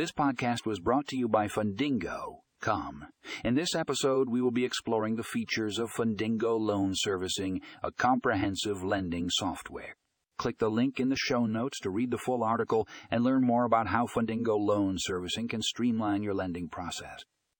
This podcast was brought to you by Fundingo.com. In this episode, we will be exploring the features of Fundingo Loan Servicing, a comprehensive lending software. Click the link in the show notes to read the full article and learn more about how Fundingo Loan Servicing can streamline your lending process.